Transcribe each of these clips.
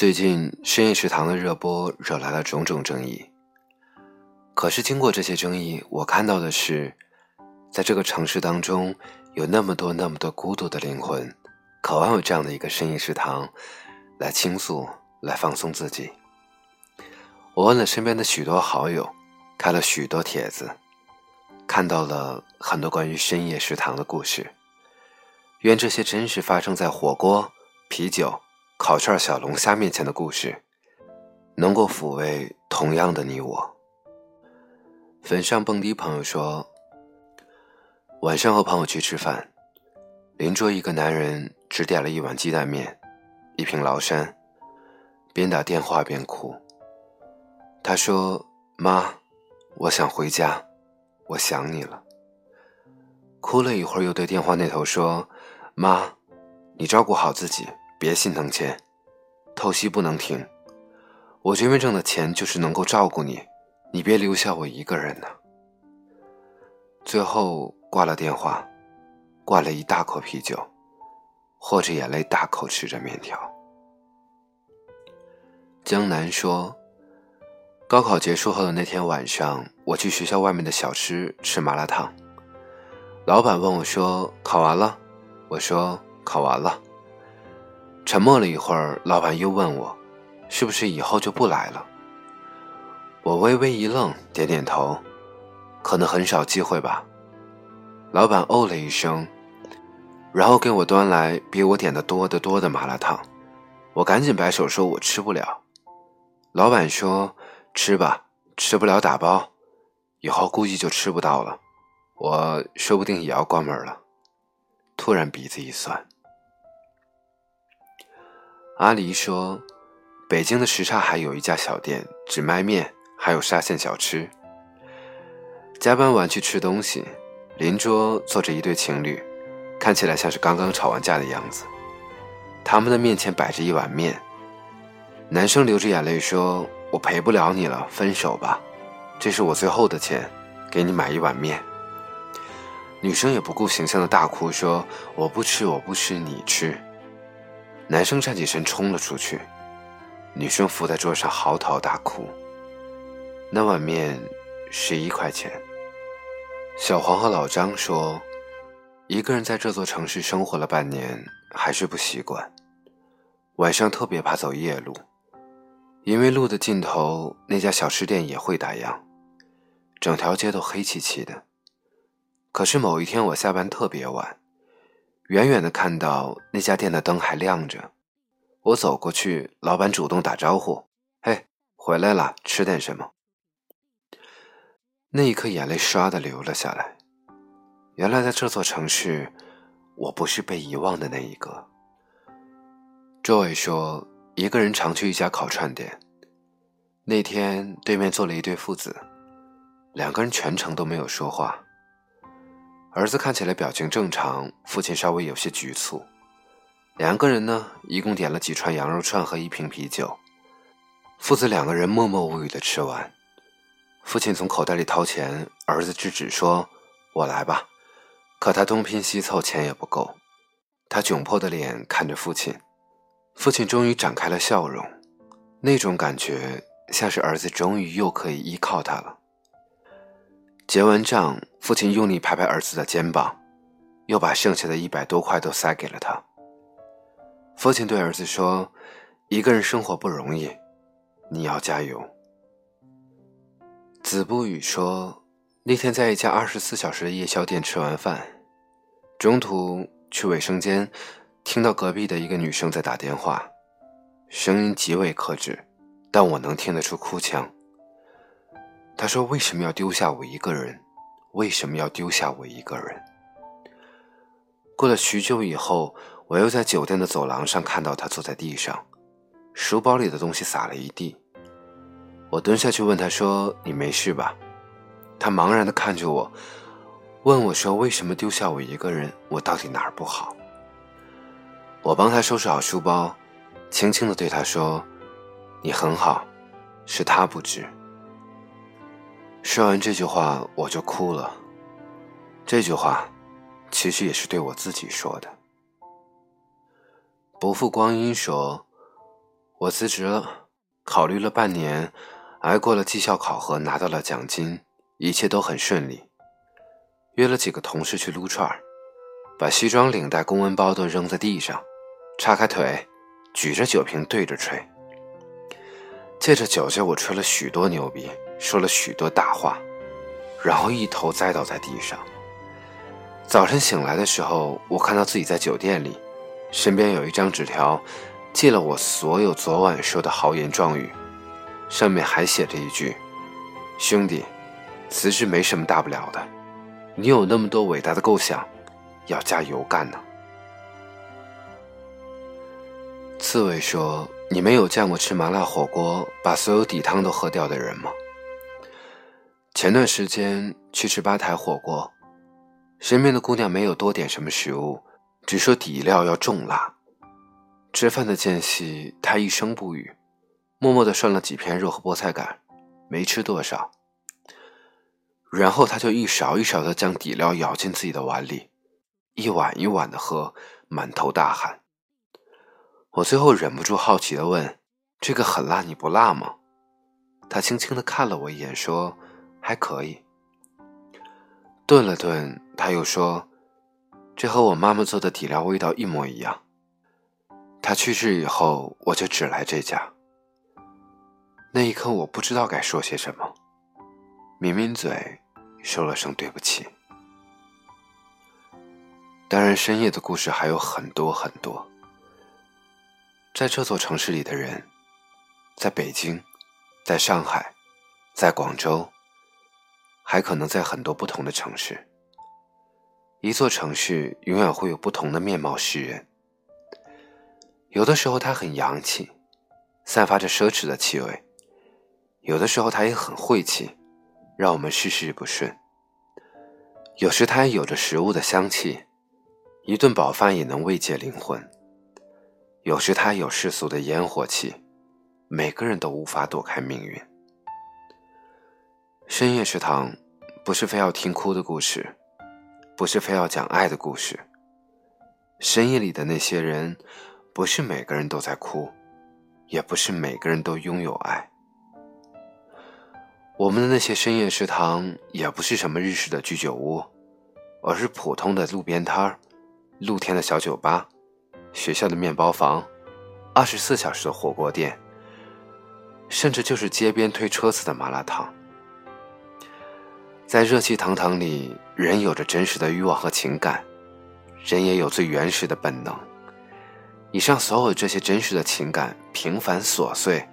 最近深夜食堂的热播惹来了种种争议。可是经过这些争议，我看到的是，在这个城市当中，有那么多那么多孤独的灵魂，渴望有这样的一个深夜食堂，来倾诉，来放松自己。我问了身边的许多好友，开了许多帖子，看到了很多关于深夜食堂的故事。愿这些真实发生在火锅、啤酒、烤串、小龙虾面前的故事，能够抚慰同样的你我。粉上蹦迪朋友说，晚上和朋友去吃饭，邻桌一个男人只点了一碗鸡蛋面，一瓶崂山，边打电话边哭。他说：“妈，我想回家，我想你了。”哭了一会儿，又对电话那头说：“妈，你照顾好自己，别心疼钱，透析不能停。我这边挣的钱就是能够照顾你，你别留下我一个人呢。”最后挂了电话，灌了一大口啤酒，和着眼泪大口吃着面条。江南说。高考结束后的那天晚上，我去学校外面的小吃吃麻辣烫。老板问我说：“考完了？”我说：“考完了。”沉默了一会儿，老板又问我：“是不是以后就不来了？”我微微一愣，点点头：“可能很少机会吧。”老板哦了一声，然后给我端来比我点的多得多的麻辣烫。我赶紧摆手说：“我吃不了。”老板说。吃吧，吃不了打包，以后估计就吃不到了。我说不定也要关门了。突然鼻子一酸。阿离说，北京的什刹海有一家小店，只卖面，还有沙县小吃。加班完去吃东西，邻桌坐着一对情侣，看起来像是刚刚吵完架的样子。他们的面前摆着一碗面，男生流着眼泪说。我陪不了你了，分手吧。这是我最后的钱，给你买一碗面。女生也不顾形象的大哭说：“我不吃，我不吃，你吃。”男生站起身冲了出去，女生伏在桌上嚎啕大哭。那碗面十一块钱。小黄和老张说：“一个人在这座城市生活了半年，还是不习惯，晚上特别怕走夜路。”因为路的尽头那家小吃店也会打烊，整条街都黑漆漆的。可是某一天我下班特别晚，远远的看到那家店的灯还亮着，我走过去，老板主动打招呼：“嘿，回来了，吃点什么？”那一刻眼泪唰的流了下来。原来在这座城市，我不是被遗忘的那一个。周伟说。一个人常去一家烤串店。那天对面坐了一对父子，两个人全程都没有说话。儿子看起来表情正常，父亲稍微有些局促。两个人呢，一共点了几串羊肉串和一瓶啤酒。父子两个人默默无语的吃完。父亲从口袋里掏钱，儿子制止说：“我来吧。”可他东拼西凑，钱也不够。他窘迫的脸看着父亲。父亲终于展开了笑容，那种感觉像是儿子终于又可以依靠他了。结完账，父亲用力拍拍儿子的肩膀，又把剩下的一百多块都塞给了他。父亲对儿子说：“一个人生活不容易，你要加油。”子不语说：“那天在一家二十四小时的夜宵店吃完饭，中途去卫生间。”听到隔壁的一个女生在打电话，声音极为克制，但我能听得出哭腔。他说：“为什么要丢下我一个人？为什么要丢下我一个人？”过了许久以后，我又在酒店的走廊上看到他坐在地上，书包里的东西洒了一地。我蹲下去问他说：“你没事吧？”他茫然地看着我，问我说：“为什么丢下我一个人？我到底哪儿不好？”我帮他收拾好书包，轻轻的对他说：“你很好，是他不知。”说完这句话，我就哭了。这句话，其实也是对我自己说的。不负光阴说：“我辞职了，考虑了半年，挨过了绩效考核，拿到了奖金，一切都很顺利。约了几个同事去撸串儿，把西装、领带、公文包都扔在地上，叉开腿，举着酒瓶对着吹。借着酒劲，我吹了许多牛逼，说了许多大话，然后一头栽倒在地上。早晨醒来的时候，我看到自己在酒店里，身边有一张纸条。记了我所有昨晚说的豪言壮语，上面还写着一句：“兄弟，辞职没什么大不了的，你有那么多伟大的构想，要加油干呢。”刺猬说：“你没有见过吃麻辣火锅把所有底汤都喝掉的人吗？”前段时间去吃吧台火锅，身边的姑娘没有多点什么食物，只说底料要重辣。吃饭的间隙，他一声不语，默默地涮了几片肉和菠菜杆，没吃多少。然后他就一勺一勺地将底料舀进自己的碗里，一碗一碗地喝，满头大汗。我最后忍不住好奇地问：“这个很辣，你不辣吗？”他轻轻地看了我一眼，说：“还可以。”顿了顿，他又说：“这和我妈妈做的底料味道一模一样。”他去世以后，我就只来这家。那一刻，我不知道该说些什么，抿抿嘴，说了声对不起。当然，深夜的故事还有很多很多。在这座城市里的人，在北京，在上海，在广州，还可能在很多不同的城市。一座城市永远会有不同的面貌示人。有的时候它很洋气，散发着奢侈的气味；有的时候它也很晦气，让我们事事不顺。有时他也有着食物的香气，一顿饱饭也能慰藉灵魂；有时他有世俗的烟火气，每个人都无法躲开命运。深夜食堂，不是非要听哭的故事，不是非要讲爱的故事。深夜里的那些人。不是每个人都在哭，也不是每个人都拥有爱。我们的那些深夜食堂也不是什么日式的居酒屋，而是普通的路边摊儿、露天的小酒吧、学校的面包房、二十四小时的火锅店，甚至就是街边推车子的麻辣烫。在热气腾腾里，人有着真实的欲望和情感，人也有最原始的本能。以上所有这些真实的情感，平凡琐碎，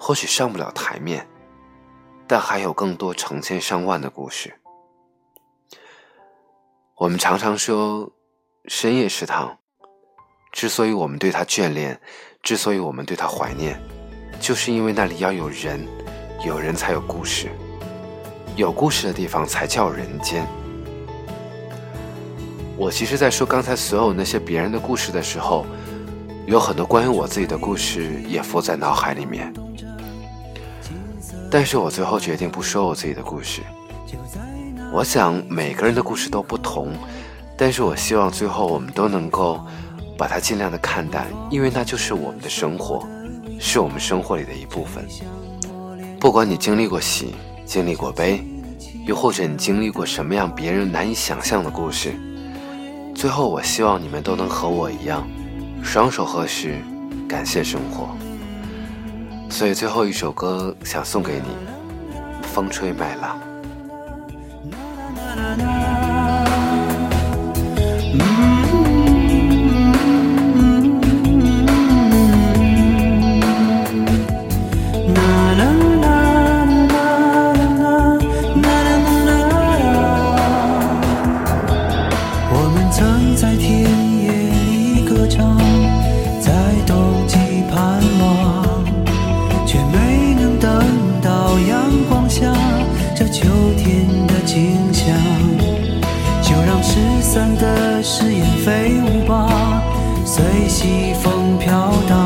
或许上不了台面，但还有更多成千上万的故事。我们常常说，深夜食堂，之所以我们对它眷恋，之所以我们对它怀念，就是因为那里要有人，有人才有故事，有故事的地方才叫人间。我其实，在说刚才所有那些别人的故事的时候。有很多关于我自己的故事也浮在脑海里面，但是我最后决定不说我自己的故事。我想每个人的故事都不同，但是我希望最后我们都能够把它尽量的看淡，因为那就是我们的生活，是我们生活里的一部分。不管你经历过喜，经历过悲又或者你经历过什么样别人难以想象的故事。最后我希望你们都能和我一样双手合十感谢生活。所以最后一首歌想送给你风吹麦浪。散的誓言飞舞吧随西风飘荡。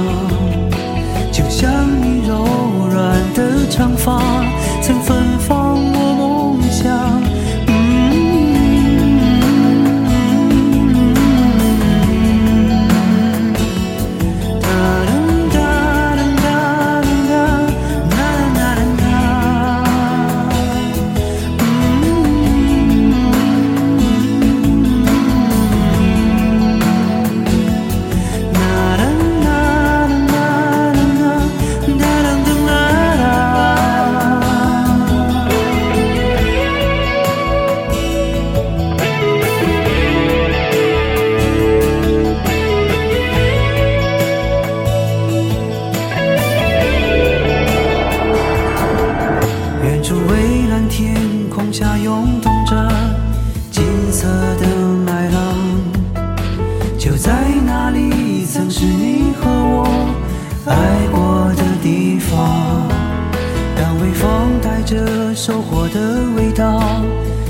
当微风带着收获的味道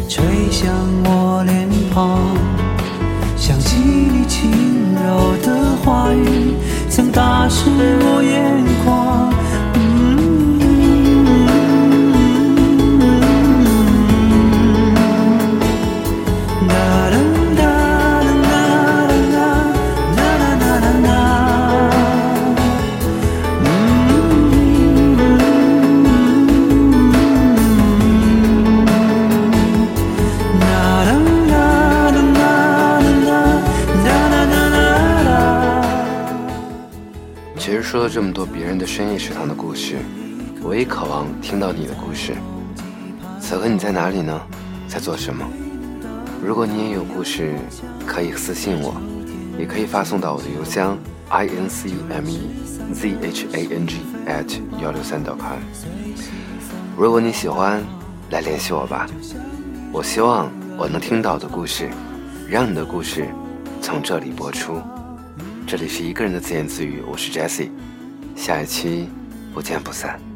吹向我脸庞想起你轻柔的话语曾打湿我眼眶。这么多别人的深夜食堂的故事，我也渴望听到你的故事。此刻你在哪里呢？在做什么？如果你也有故事，可以私信我，也可以发送到我的邮箱 i n c m e z h a n g at 幺六三 .com。如果你喜欢，来联系我吧。我希望我能听到的故事，让你的故事从这里播出。这里是一个人的自言自语，我是 Jessie 下一期不见不散。